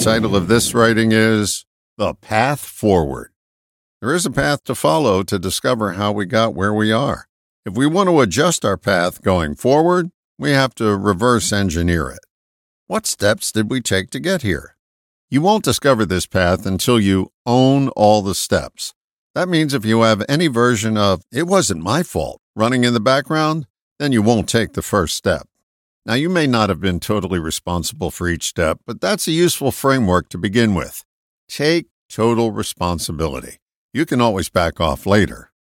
title of this writing is The Path Forward. There is a path to follow to discover how we got where we are. If we want to adjust our path going forward, we have to reverse engineer it. What steps did we take to get here? You won't discover this path until you own all the steps. That means if you have any version of, it wasn't my fault, running in the background, then you won't take the first step. Now, you may not have been totally responsible for each step, but that's a useful framework to begin with. Take total responsibility. You can always back off later.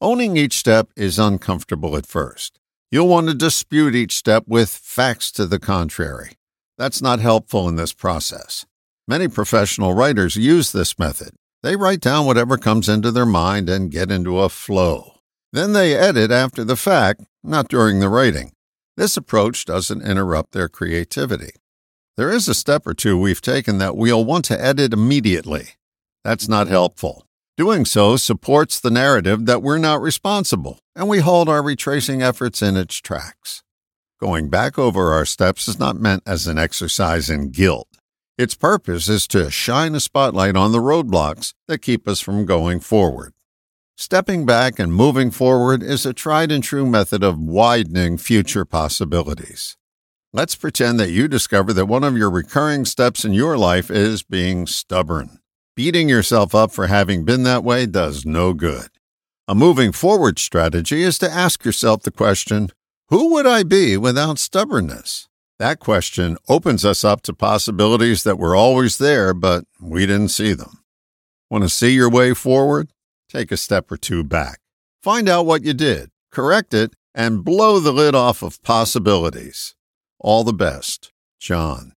Owning each step is uncomfortable at first. You'll want to dispute each step with facts to the contrary. That's not helpful in this process. Many professional writers use this method. They write down whatever comes into their mind and get into a flow. Then they edit after the fact, not during the writing. This approach doesn't interrupt their creativity. There is a step or two we've taken that we'll want to edit immediately. That's not helpful. Doing so supports the narrative that we're not responsible, and we hold our retracing efforts in its tracks. Going back over our steps is not meant as an exercise in guilt. Its purpose is to shine a spotlight on the roadblocks that keep us from going forward. Stepping back and moving forward is a tried and true method of widening future possibilities. Let's pretend that you discover that one of your recurring steps in your life is being stubborn. Beating yourself up for having been that way does no good. A moving forward strategy is to ask yourself the question Who would I be without stubbornness? That question opens us up to possibilities that were always there, but we didn't see them. Want to see your way forward? Take a step or two back. Find out what you did, correct it, and blow the lid off of possibilities. All the best, John.